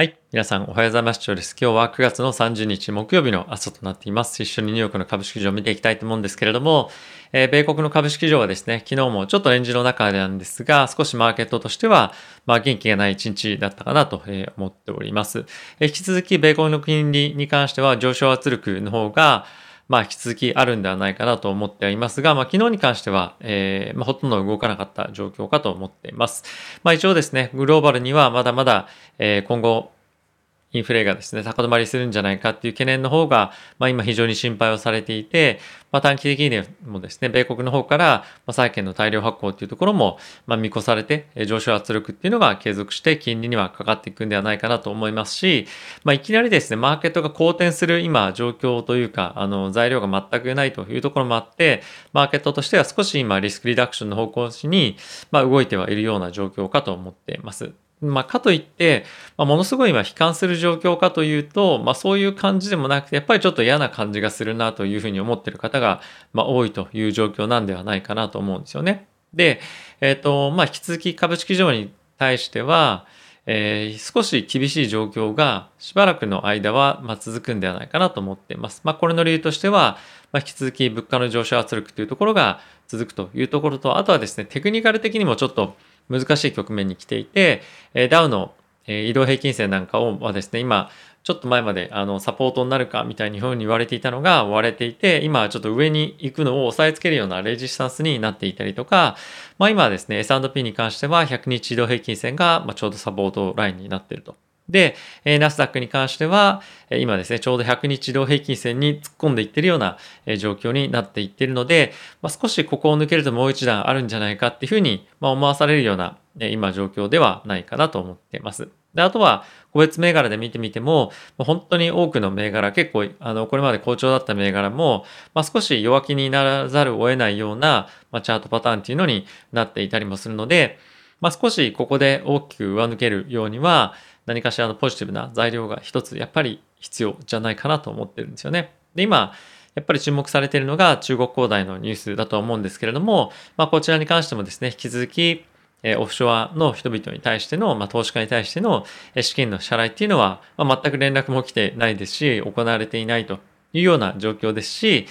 はい。皆さんおはようございます。今日は9月の30日木曜日の朝となっています。一緒にニューヨークの株式市場を見ていきたいと思うんですけれども、えー、米国の株式市場はですね、昨日もちょっとレンジの中なんですが、少しマーケットとしては、まあ元気がない一日だったかなと思っております。えー、引き続き米国の金利に関しては上昇圧力の方が、まあ、引き続きあるんではないかなと思ってはいますが、まあ、昨日に関しては、えー、まあ、ほとんど動かなかった状況かと思っています。まあ、一応ですね、グローバルにはまだまだ、えー、今後、インフレがですね、高止まりするんじゃないかっていう懸念の方が、まあ今非常に心配をされていて、まあ短期的にもですね、米国の方から、まあ債券の大量発行っていうところも、まあ見越されて、上昇圧力っていうのが継続して金利にはかかっていくんではないかなと思いますし、まあいきなりですね、マーケットが好転する今状況というか、あの材料が全くないというところもあって、マーケットとしては少し今リスクリダクションの方向に、まあ動いてはいるような状況かと思っています。まあ、かといって、まあ、ものすごい今悲観する状況かというと、まあ、そういう感じでもなくて、やっぱりちょっと嫌な感じがするなというふうに思っている方が、まあ、多いという状況なんではないかなと思うんですよね。で、えっ、ー、と、まあ、引き続き株式市場に対しては、えー、少し厳しい状況がしばらくの間は、まあ、続くんではないかなと思っています。まあ、これの理由としては、まあ、引き続き物価の上昇圧力というところが続くというところと、あとはですね、テクニカル的にもちょっと難しい局面に来ていてえ、ダウのえ移動平均線なんかをはですね、今、ちょっと前まであのサポートになるかみたいにふうに言われていたのが割れていて、今はちょっと上に行くのを押さえつけるようなレジスタンスになっていたりとか、まあ今はですね、S&P に関しては100日移動平均線がちょうどサポートラインになっていると。で、ナスダックに関しては、今ですね、ちょうど100日移動平均線に突っ込んでいってるような状況になっていっているので、まあ、少しここを抜けるともう一段あるんじゃないかっていうふうに思わされるような今状況ではないかなと思っています。で、あとは、個別銘柄で見てみても、本当に多くの銘柄、結構、あの、これまで好調だった銘柄も、まあ、少し弱気にならざるを得ないような、まあ、チャートパターンっていうのになっていたりもするので、まあ、少しここで大きく上抜けるようには、何かしらのポジティブな材料が一つやっぱり必要じゃないかなと思ってるんですよね。で、今、やっぱり注目されているのが中国恒大のニュースだと思うんですけれども、まあ、こちらに関してもですね、引き続き、えオフショアの人々に対しての、まあ、投資家に対しての資金の支払いっていうのは、まあ、全く連絡も来てないですし、行われていないというような状況ですし、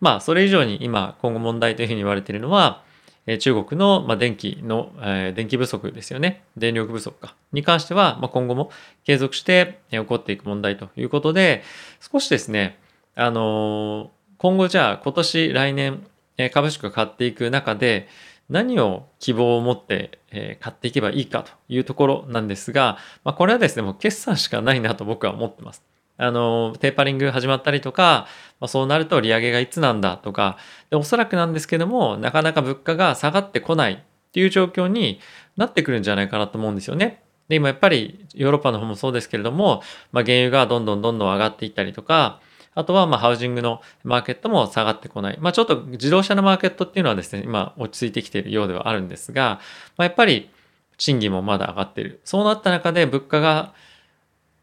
まあ、それ以上に今、今後問題というふうに言われているのは、え中国の、ま電気の、え電気不足ですよね。電力不足か。に関しては、ま今後も継続して、え起こっていく問題ということで、少しですね、あの今後じゃあ今年来年、え株式を買っていく中で、何を希望を持って、え買っていけばいいかというところなんですが、ま、これはですね、もう決算しかないなと僕は思ってます。あの、テーパリング始まったりとか、まあ、そうなると利上げがいつなんだとか、でおそらくなんですけども、なかなか物価が下がってこないっていう状況になってくるんじゃないかなと思うんですよね。で、今やっぱりヨーロッパの方もそうですけれども、まあ、原油がどんどんどんどん上がっていったりとか、あとはまあハウジングのマーケットも下がってこない。まあちょっと自動車のマーケットっていうのはですね、今落ち着いてきているようではあるんですが、まあ、やっぱり賃金もまだ上がっている。そうなった中で物価が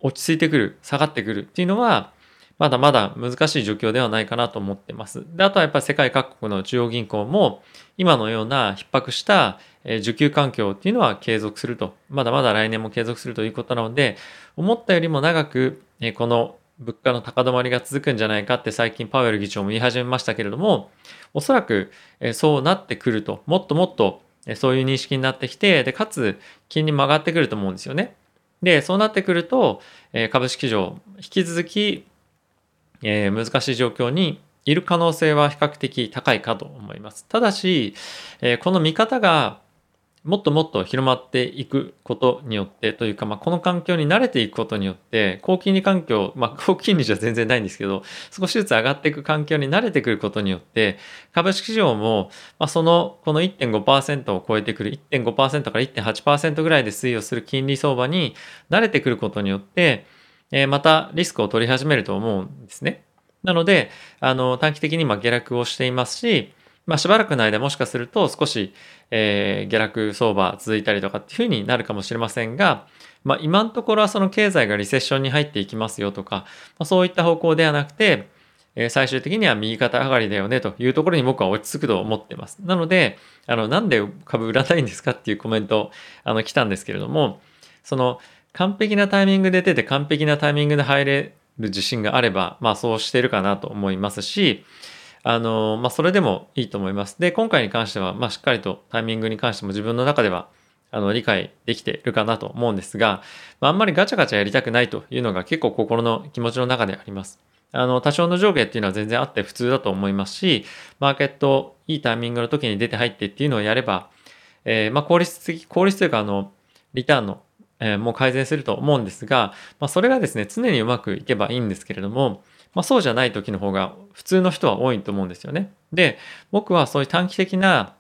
落ち着いてくる、下がってくるっていうのは、まだまだ難しい状況ではないかなと思ってます。で、あとはやっぱり世界各国の中央銀行も、今のような逼迫した需給環境っていうのは継続すると、まだまだ来年も継続するということなので、思ったよりも長く、この物価の高止まりが続くんじゃないかって最近パウエル議長も言い始めましたけれども、おそらくそうなってくると、もっともっとそういう認識になってきて、で、かつ金利も上がってくると思うんですよね。で、そうなってくると、え株式市場、引き続き、え難しい状況にいる可能性は比較的高いかと思います。ただし、えこの見方がもっともっと広まっていくことによってというか、まあ、この環境に慣れていくことによって、高金利環境、まあ、高金利じゃ全然ないんですけど、少しずつ上がっていく環境に慣れてくることによって、株式市場も、まあ、その、この1.5%を超えてくる、1.5%から1.8%ぐらいで推移をする金利相場に慣れてくることによって、えー、またリスクを取り始めると思うんですね。なので、あの、短期的にま下落をしていますし、まあ、しばらくの間もしかすると少し、えー、下落相場続いたりとかっていうふうになるかもしれませんが、まあ、今のところはその経済がリセッションに入っていきますよとか、まあ、そういった方向ではなくて、えー、最終的には右肩上がりだよねというところに僕は落ち着くと思ってます。なので、あの、なんで株売らないんですかっていうコメント、あの、来たんですけれども、その、完璧なタイミングで出て完璧なタイミングで入れる自信があれば、まあそうしてるかなと思いますし、あの、まあそれでもいいと思います。で、今回に関しては、まあしっかりとタイミングに関しても自分の中では、あの、理解できているかなと思うんですが、まあ、あんまりガチャガチャやりたくないというのが結構心の気持ちの中であります。あの、多少の上下っていうのは全然あって普通だと思いますし、マーケット、いいタイミングの時に出て入ってっていうのをやれば、えー、まあ効率的、効率というかあの、リターンのえもう改善すると思うんですが、まあ、それがですね、常にうまくいけばいいんですけれども、まあ、そうじゃない時の方が普通の人は多いと思うんですよね。で、僕はそういう短期的な、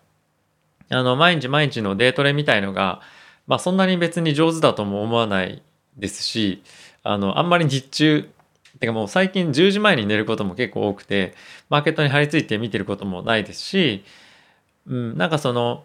あの、毎日毎日のデートレみたいのが、まあ、そんなに別に上手だとも思わないですし、あの、あんまり日中、てかもう最近10時前に寝ることも結構多くて、マーケットに張り付いて見てることもないですし、うん、なんかその、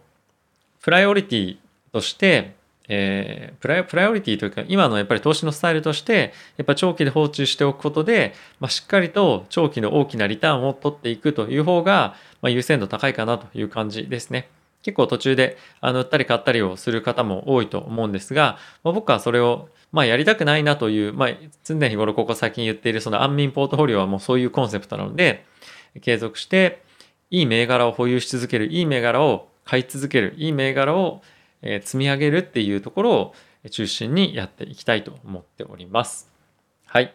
プライオリティとして、えー、プライプライオリティというか今のやっぱり投資のスタイルとしてやっぱ長期で放置しておくことで、まあ、しっかりと長期の大きなリターンを取っていくという方が、まあ、優先度高いかなという感じですね。結構途中であの売ったり買ったりをする方も多いと思うんですが、まあ、僕はそれをまあやりたくないなという、まあ、常日頃ここ最近言っているその安眠ポートフォリオはもうそういうコンセプトなので継続していい銘柄を保有し続けるいい銘柄を買い続けるいい銘柄をえ積み上げるっていうところを中心にやっていきたいと思っております。はい。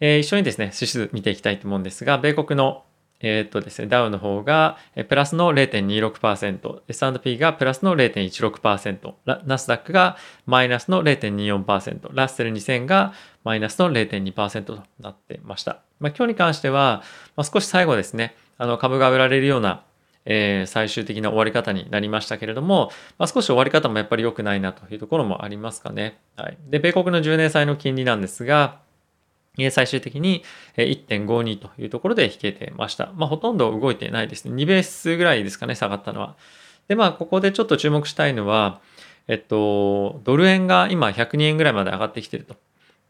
えー、一緒にですね、指数見ていきたいと思うんですが、米国のえー、っとですね、ダウの方がプラスの0.26%、S&P がプラスの0.16%、ナスダックがマイナスの0.24%、ラッセル2000がマイナスの0.2%となってました。まあ、今日に関しては、まあ、少し最後ですね、あの株が売られるようなえー、最終的な終わり方になりましたけれども、まあ、少し終わり方もやっぱり良くないなというところもありますかね。はい。で、米国の10年債の金利なんですが、最終的に1.52というところで引けてました。まあ、ほとんど動いてないですね。2ベースぐらいですかね、下がったのは。で、まあ、ここでちょっと注目したいのは、えっと、ドル円が今102円ぐらいまで上がってきてると。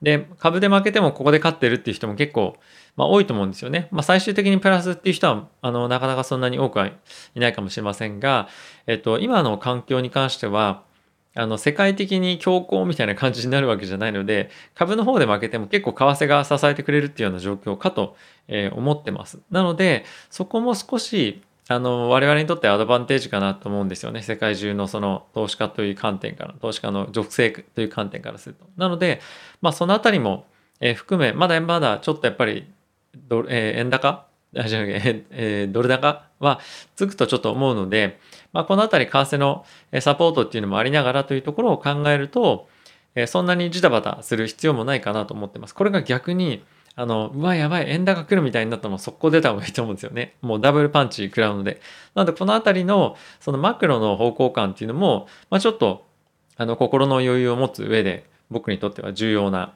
で、株で負けてもここで勝ってるっていう人も結構まあ、多いと思うんですよね。まあ、最終的にプラスっていう人は、あの、なかなかそんなに多くはいないかもしれませんが、えっと、今の環境に関しては、あの、世界的に強行みたいな感じになるわけじゃないので、株の方で負けても結構為替が支えてくれるっていうような状況かと、え、思ってます。なので、そこも少し、あの、我々にとってアドバンテージかなと思うんですよね。世界中のその投資家という観点から、投資家の属性という観点からすると。なので、まあそのあたりも、え、含め、まだまだちょっとやっぱりドえー、円高？あじゃえー、ドル高？はつくとちょっと思うので、まあ、このあたり為替のサポートっていうのもありながらというところを考えると、え、そんなにジタバタする必要もないかなと思ってます。これが逆にあの、うわ、やばい、円高来るみたいになったら速攻出た方がいいと思うんですよね。もうダブルパンチ食らうので。なので、このあたりの、そのマクロの方向感っていうのも、まあ、ちょっと、あの、心の余裕を持つ上で、僕にとっては重要な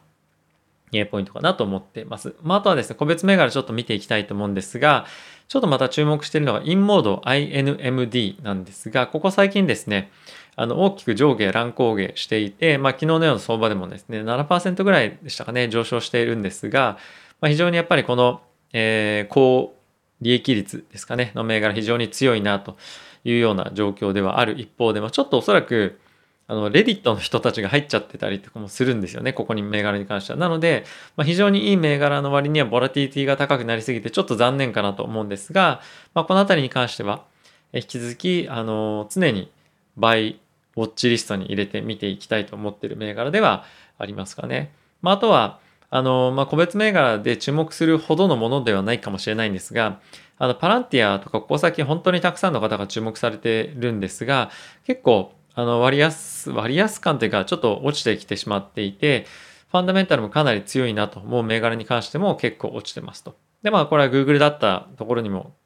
ポイントかなと思っています。まあ、あとはですね、個別銘柄ちょっと見ていきたいと思うんですが、ちょっとまた注目しているのが、インモード INMD なんですが、ここ最近ですね、あの大きく上下乱高下していて、まあ、昨日のような相場でもですね、7%ぐらいでしたかね、上昇しているんですが、まあ、非常にやっぱりこの、えー、高利益率ですかね、の銘柄非常に強いなというような状況ではある一方で、まあ、ちょっとおそらく、あの、レディットの人たちが入っちゃってたりとかもするんですよね。ここに銘柄に関しては。なので、まあ、非常にいい銘柄の割にはボラティティが高くなりすぎてちょっと残念かなと思うんですが、まあ、このあたりに関しては、引き続き、あの、常にバイウォッチリストに入れて見ていきたいと思ってる銘柄ではありますかね。まあ、あとは、あの、まあ、個別銘柄で注目するほどのものではないかもしれないんですが、あの、パランティアとか、ここ最近本当にたくさんの方が注目されてるんですが、結構、あの割安、割安感というかちょっと落ちてきてしまっていて、ファンダメンタルもかなり強いなと思う銘柄に関しても結構落ちてますと。で、まあこれは Google だったところにも、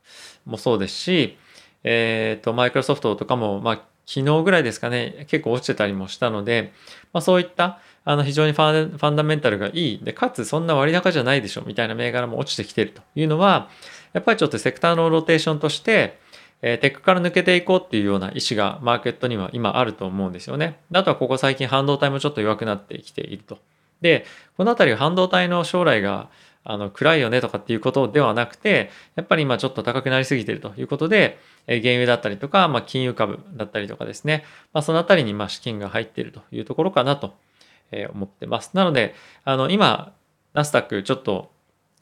もそうですし、えっ、ー、と、マイクロソフトとかも、まあ昨日ぐらいですかね、結構落ちてたりもしたので、まあそういったあの非常にファンダメンタルがいい、で、かつそんな割高じゃないでしょみたいな銘柄も落ちてきているというのは、やっぱりちょっとセクターのローテーションとして、えテックから抜けていこうっていうような意思がマーケットには今あると思うんですよね。あとはここ最近半導体もちょっと弱くなってきていると。で、このあたり半導体の将来があの暗いよねとかっていうことではなくて、やっぱり今ちょっと高くなりすぎてるということで、え原油だったりとか、まあ、金融株だったりとかですね、まあ、そのあたりにま資金が入っているというところかなと思ってます。なので、あの、今、ナスダックちょっと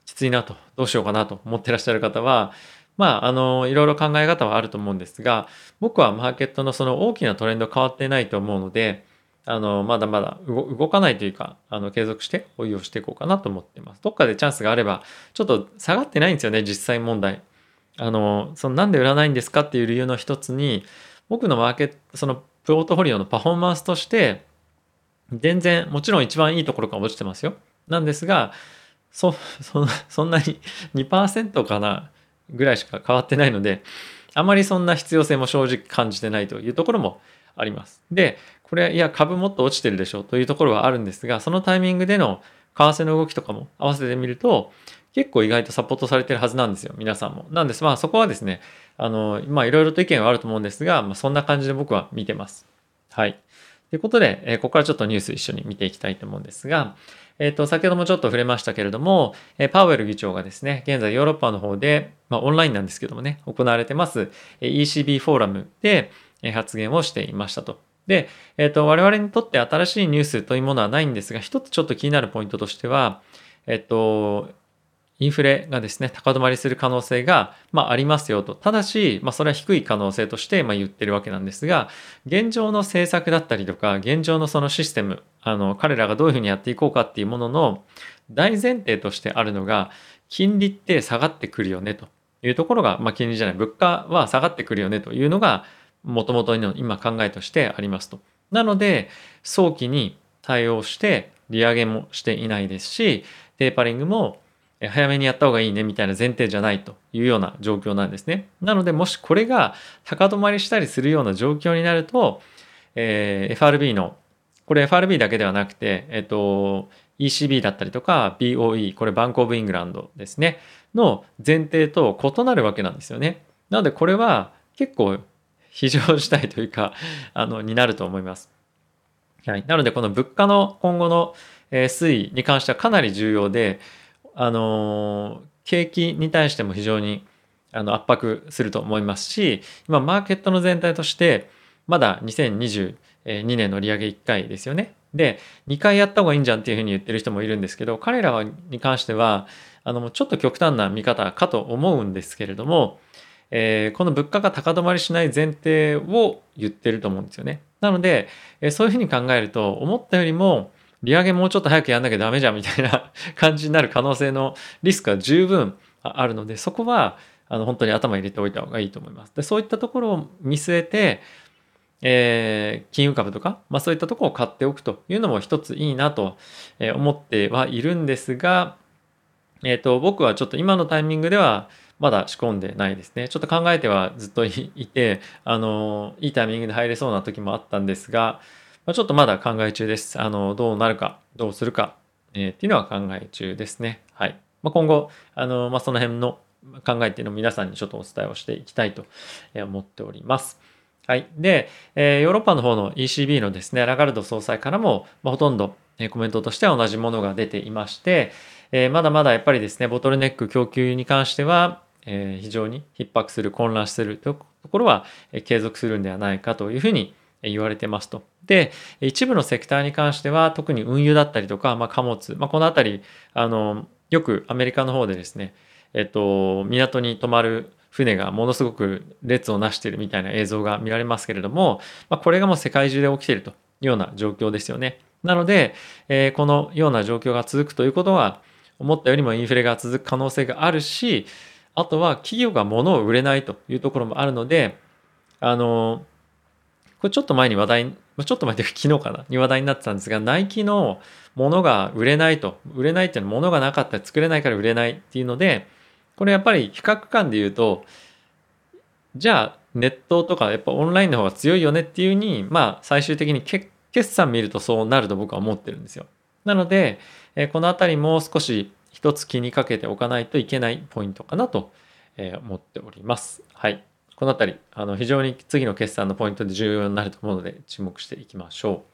きついなと、どうしようかなと思ってらっしゃる方は、まあ、あの、いろいろ考え方はあると思うんですが、僕はマーケットのその大きなトレンド変わってないと思うので、あの、まだまだ動かないというか、あの、継続して保有をしていこうかなと思っています。どっかでチャンスがあれば、ちょっと下がってないんですよね、実際問題。あの、そのなんで売らないんですか？っていう理由の一つに、僕のマーケット、そのポートフォリオのパフォーマンスとして、全然、もちろん一番いいところから落ちてますよ。なんですが、そ、そそんなに2%かなぐらいしか変わってないので、あまりそんな必要性も正直感じてないというところもあります。で、これ、いや、株もっと落ちてるでしょというところはあるんですが、そのタイミングでの為替の動きとかも合わせてみると、結構意外とサポートされてるはずなんですよ、皆さんも。なんです。まあそこはですね、あの、まあいろいろと意見はあると思うんですが、まあそんな感じで僕は見てます。はい。ということで、えここからちょっとニュース一緒に見ていきたいと思うんですが、えっ、ー、と、先ほどもちょっと触れましたけれども、えパウエル議長がですね、現在ヨーロッパの方で、まあオンラインなんですけどもね、行われてますえ ECB フォーラムでえ発言をしていましたと。で、えっ、ー、と、我々にとって新しいニュースというものはないんですが、一つちょっと気になるポイントとしては、えっ、ー、と、インフレがですね、高止まりする可能性が、まあ、ありますよと。ただし、まあ、それは低い可能性として、まあ、言ってるわけなんですが、現状の政策だったりとか、現状のそのシステム、あの、彼らがどういうふうにやっていこうかっていうものの大前提としてあるのが、金利って下がってくるよねというところが、まあ、金利じゃない、物価は下がってくるよねというのが、もともとの今考えとしてありますと。なので、早期に対応して、利上げもしていないですし、テーパリングも早めにやった方がいいねみたいな前提じゃないというような状況なんですね。なので、もしこれが高止まりしたりするような状況になると、えー、FRB の、これ FRB だけではなくて、えっ、ー、と、ECB だったりとか BOE、これバンコブイングランドですね、の前提と異なるわけなんですよね。なので、これは結構非常事態というか、あの、になると思います。はい。なので、この物価の今後の推移に関してはかなり重要で、あの景気に対しても非常にあの圧迫すると思いますし今マーケットの全体としてまだ2022年の利上げ1回ですよね。で2回やった方がいいんじゃんっていうふうに言ってる人もいるんですけど彼らに関してはあのちょっと極端な見方かと思うんですけれども、えー、この物価が高止まりしない前提を言ってると思うんですよね。なので、えそういうふうに考えると思ったよりも利上げもうちょっと早くやんなきゃダメじゃんみたいな 感じになる可能性のリスクは十分あるので、そこはあの本当に頭入れておいた方がいいと思います。でそういったところを見据えて、えー、金融株とか、まあ、そういったところを買っておくというのも一ついいなと思ってはいるんですが、えっ、ー、と、僕はちょっと今のタイミングではまだ仕込んでないですね。ちょっと考えてはずっといて、あの、いいタイミングで入れそうな時もあったんですが、ま、ちょっとまだ考え中です。あの、どうなるか、どうするか、えー、っていうのは考え中ですね。はい。まあ、今後、あの、まあ、その辺の考えっていうのを皆さんにちょっとお伝えをしていきたいと思っております。はい。で、えー、ヨーロッパの方の ECB のですね、ラガルド総裁からも、まあ、ほとんど、コメントとしては同じものが出ていまして、えー、まだまだやっぱりですね、ボトルネック供給に関しては、えー、非常に逼迫する、混乱するところは、え継続するんではないかというふうに言われてますと。で、一部のセクターに関しては、特に運輸だったりとか、まあ、貨物、まあ、このあたり、あの、よくアメリカの方でですね、えっと、港に泊まる船がものすごく列をなしているみたいな映像が見られますけれども、まあ、これがもう世界中で起きているというような状況ですよね。なので、えー、このような状況が続くということは、思ったよりもインフレが続く可能性があるし、あとは企業が物を売れないというところもあるので、あの、これちょっと前に話題、ちょっと前で昨日かなに話題になってたんですが、ナイキのものが売れないと。売れないっていうのは物がなかったら作れないから売れないっていうので、これやっぱり比較感で言うと、じゃあネットとかやっぱオンラインの方が強いよねっていうに、まあ最終的に決算見るとそうなると僕は思ってるんですよ。なので、えこのあたりもう少し一つ気にかけておかないといけないポイントかなと思っております。はい。このあたり、あの、非常に次の決算のポイントで重要になると思うので、注目していきましょう。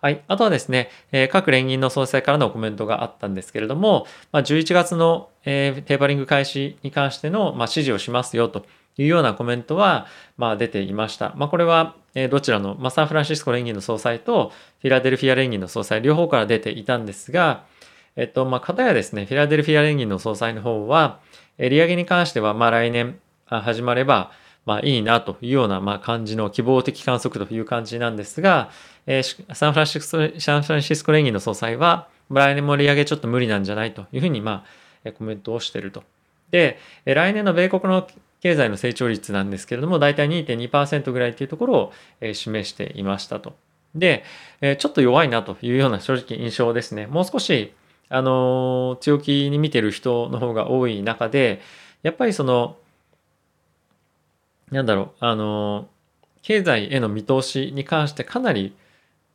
はい。あとはですね、えー、各連銀の総裁からのコメントがあったんですけれども、まあ、11月の、えー、テーパリング開始に関しての、まあ、指示をしますよというようなコメントは、まあ、出ていました。まあ、これは、えどちらの、まあ、サンフランシスコ連銀の総裁とフィラデルフィア連銀の総裁両方から出ていたんですが、えっと、まあ、方やですね、フィラデルフィア連銀の総裁の方は、利上げに関しては、まあ、来年始まれば、まあ、いいなというような、まあ、感じの希望的観測という感じなんですが、えー、サンフランシスコ、サンフランシスコ連銀の総裁は、来年も利上げちょっと無理なんじゃないというふうに、まあ、コメントをしていると。で、来年の米国の経済の成長率なんですけれども、大体2.2%ぐらいというところを示していましたと。で、ちょっと弱いなというような正直印象ですね。もう少し、あの、強気に見てる人の方が多い中で、やっぱりその、なんだろう、あの、経済への見通しに関してかなり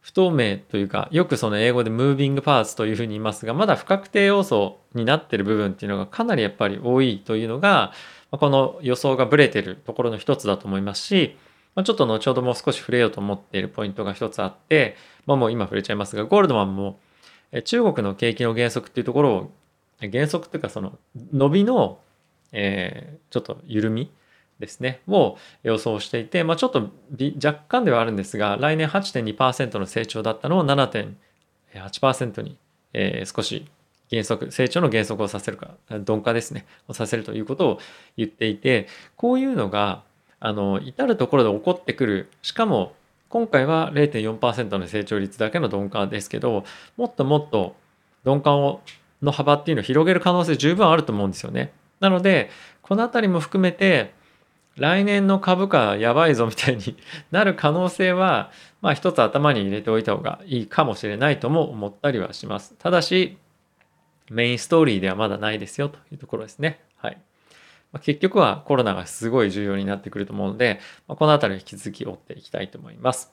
不透明というか、よくその英語でムービングパーツというふうに言いますが、まだ不確定要素になってる部分っていうのがかなりやっぱり多いというのが、この予想がブレてるところの一つだと思いますし、ちょっと後ほどもう少し触れようと思っているポイントが一つあって、まあもう今触れちゃいますが、ゴールドマンも中国の景気の減速っていうところを、減速っていうかその伸びの、えー、ちょっと緩みですね、を予想していて、まあ、ちょっと若干ではあるんですが、来年8.2%の成長だったのを7.8%に、えー、少し減速、成長の減速をさせるか、鈍化ですね、をさせるということを言っていて、こういうのが、あの、至るところで起こってくる、しかも、今回は0.4%の成長率だけの鈍化ですけど、もっともっと鈍化をの幅っていうのを広げる可能性十分あると思うんですよね。なので、このあたりも含めて、来年の株価やばいぞみたいに なる可能性は、まあ一つ頭に入れておいた方がいいかもしれないとも思ったりはします。ただし、メインストーリーではまだないですよというところですね。はい。ま、結局はコロナがすごい重要になってくると思うので、ま、このあたり引き続き追っていきたいと思います。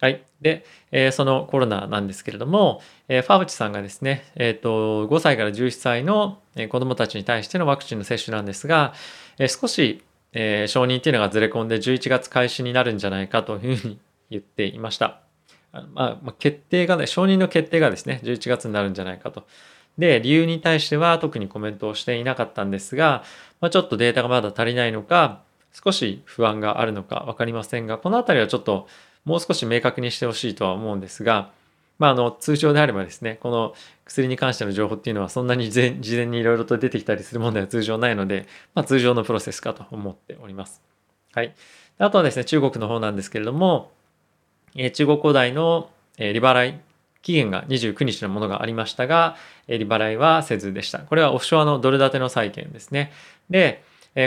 はい。で、え、そのコロナなんですけれども、え、ファウチさんがですね、え、ー、と、5歳から11歳の子供たちに対してのワクチンの接種なんですが、え少しえ、承認っていうのがずれ込んで11月開始になるんじゃないかというふうに言っていました。まあ、決定がね、承認の決定がですね、11月になるんじゃないかと。で、理由に対しては特にコメントをしていなかったんですが、まあ、ちょっとデータがまだ足りないのか、少し不安があるのか分かりませんが、このあたりはちょっともう少し明確にしてほしいとは思うんですが、まあ、あの通常であればですねこの薬に関しての情報っていうのはそんなに事前にいろいろと出てきたりするものは通常ないので、まあ、通常のプロセスかと思っております。はい、あとはですね中国の方なんですけれども、え中国古代の、え利払い期限が29日のものがありましたが、利払いはせずでした。これはオフショアのドル建ての債券ですね。で、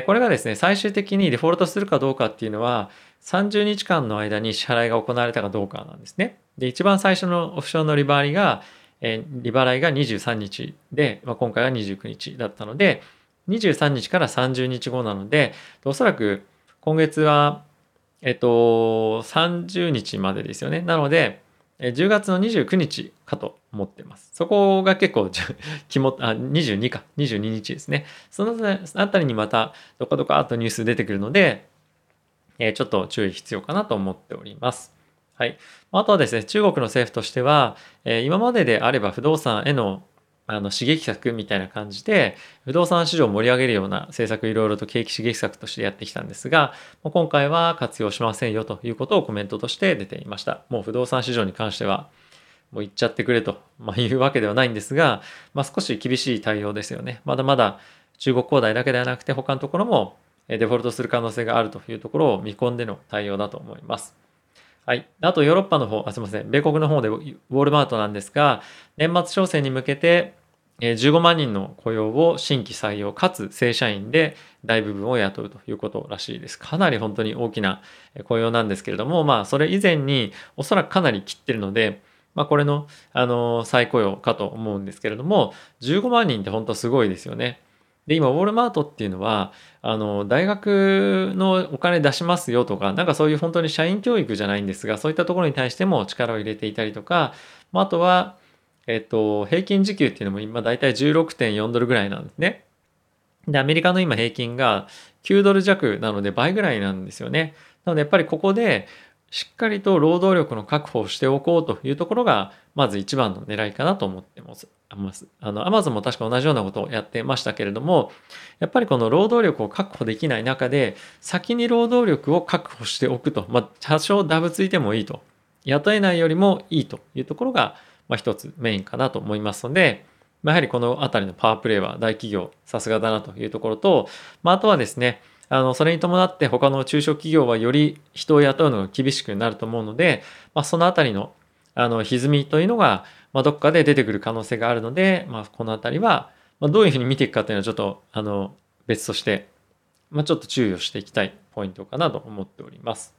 これがですね最終的にデフォルトするかどうかっていうのは30日間の間に支払いが行われたかどうかなんですね。で、一番最初のオプションの利払いが、利払いが23日で、まあ、今回は29日だったので、23日から30日後なので、おそらく今月は、えっと、30日までですよね。なので、10月の29日かと思ってます。そこが結構、気も、あ、22か、22日ですね。そのあたりにまた、どかどかとニュース出てくるので、えちょっと注意必要かなと思っております。はい。あとはですね、中国の政府としては、え今までであれば不動産へのあの刺激策みたいな感じで不動産市場を盛り上げるような政策いろいろと景気刺激策としてやってきたんですが今回は活用しませんよということをコメントとして出ていましたもう不動産市場に関してはもう言っちゃってくれと、まあ、いうわけではないんですが、まあ、少し厳しい対応ですよねまだまだ中国恒大だけではなくて他のところもデフォルトする可能性があるというところを見込んでの対応だと思います。はい。あとヨーロッパの方、あすみません。米国の方でウォールマートなんですが、年末商戦に向けて15万人の雇用を新規採用かつ正社員で大部分を雇うということらしいです。かなり本当に大きな雇用なんですけれども、まあそれ以前におそらくかなり切ってるので、まあこれのあの再雇用かと思うんですけれども、15万人って本当すごいですよね。で、今、ウォールマートっていうのは、あの、大学のお金出しますよとか、なんかそういう本当に社員教育じゃないんですが、そういったところに対しても力を入れていたりとか、あとは、えっと、平均時給っていうのも今大体16.4ドルぐらいなんですね。で、アメリカの今平均が9ドル弱なので倍ぐらいなんですよね。なのでやっぱりここでしっかりと労働力の確保をしておこうというところが、まず一番の狙いかなと思ってます。あの、アマゾンも確か同じようなことをやってましたけれども、やっぱりこの労働力を確保できない中で、先に労働力を確保しておくと、まあ、多少ダブついてもいいと。雇えないよりもいいというところが、まあ、一つメインかなと思いますので、まあ、やはりこのあたりのパワープレイは大企業、さすがだなというところと、まあ、あとはですね、あの、それに伴って他の中小企業はより人を雇うのが厳しくなると思うので、まあ、そのあたりの、あの、歪みというのが、まあ、どっかで出てくる可能性があるので、まあ、このあたりは、まあ、どういうふうに見ていくかというのはちょっと、あの、別として、まあ、ちょっと注意をしていきたいポイントかなと思っております。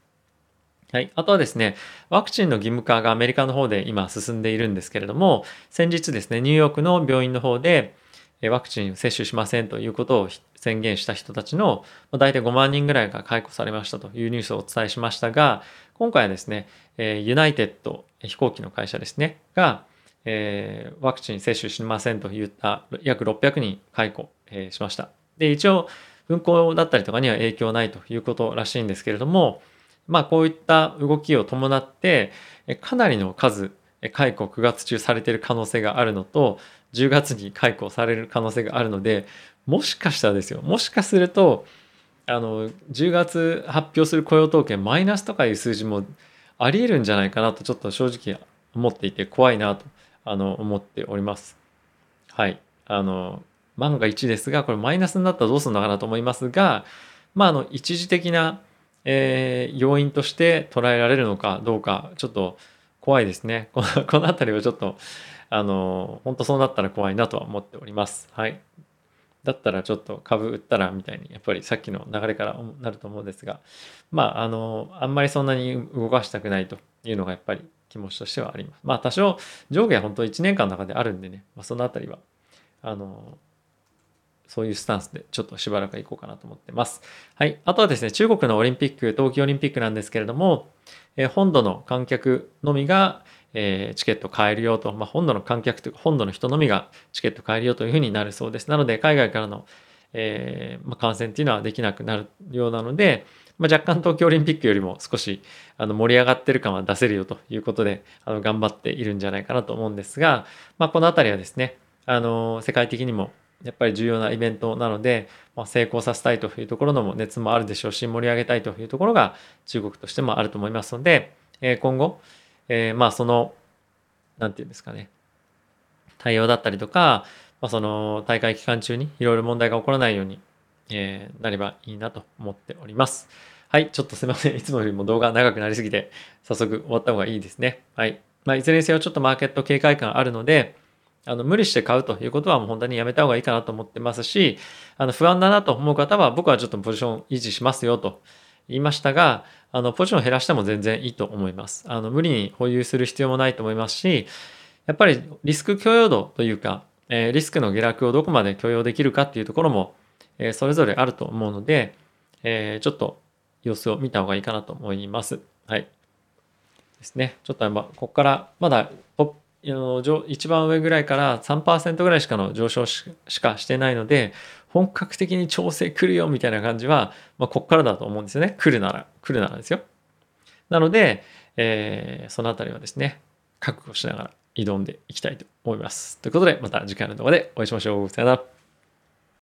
はい。あとはですね、ワクチンの義務化がアメリカの方で今進んでいるんですけれども、先日ですね、ニューヨークの病院の方で、ワクチン接種しませんということを宣言した人たちの大体5万人ぐらいが解雇されましたというニュースをお伝えしましたが、今回はですね、ユナイテッド飛行機の会社ですね、が、ワクチン接種しませんと言った約600人解雇、しました。で、一応、運航だったりとかには影響ないということらしいんですけれども、まあこういった動きを伴って、かなりの数、解雇9月中されている可能性があるのと、10月に解雇される可能性があるので、もしかしたらですよ、もしかすると、あの、10月発表する雇用統計マイナスとかいう数字もあり得るんじゃないかなとちょっと正直思っていて怖いなとあの思っております。はい。あの、万が一ですが、これマイナスになったらどうするのかなと思いますが、まあ、あの、一時的な、えー、要因として捉えられるのかどうか、ちょっと怖いですね。このこの辺りはちょっと、あの、本当そうなったら怖いなとは思っております。はい。だったらちょっと株売ったらみたいに、やっぱりさっきの流れからなると思うんですが、まあ、あの、あんまりそんなに動かしたくないというのがやっぱり気持ちとしてはあります。まあ、多少上下は本当1年間の中であるんでね、まあ、そのあたりは、あの、そういうスタンスでちょっとしばらく行こうかなと思ってます。はい。あとはですね、中国のオリンピック、冬季オリンピックなんですけれども、え、本土の観客のみが、えー、チケット買えるよと、まあ、本土の観客というか、本土の人のみがチケット買えるよというふうになるそうです。なので、海外からの、えーまあ、感染っていうのはできなくなるようなので、まあ、若干東京オリンピックよりも少しあの盛り上がってる感は出せるよということで、あの頑張っているんじゃないかなと思うんですが、まあ、このあたりはですね、あの世界的にもやっぱり重要なイベントなので、まあ、成功させたいというところのも熱もあるでしょうし、盛り上げたいというところが中国としてもあると思いますので、えー、今後、えー、まあその、なんていうんですかね、対応だったりとか、まあ、その大会期間中にいろいろ問題が起こらないように、えー、なればいいなと思っております。はい、ちょっとすみません。いつもよりも動画長くなりすぎて、早速終わった方がいいですね。はい。まあ、いずれにせよちょっとマーケット警戒感あるので、あの、無理して買うということはもう本当にやめた方がいいかなと思ってますし、あの、不安だなと思う方は、僕はちょっとポジション維持しますよと言いましたが、あの、ポジションを減らしても全然いいと思います。あの、無理に保有する必要もないと思いますし、やっぱりリスク許容度というか、えー、リスクの下落をどこまで許容できるかっていうところも、えー、それぞれあると思うので、えー、ちょっと様子を見た方がいいかなと思います。はい。ですね。ちょっとま、ここからまだ一番上ぐらいから3%ぐらいしかの上昇しかしてないので、本格的に調整来るよみたいな感じは、まあ、こっからだと思うんですよね。来るなら、来るならですよ。なので、えー、そのあたりはですね、覚悟しながら挑んでいきたいと思います。ということで、また次回の動画でお会いしましょう。さよなら。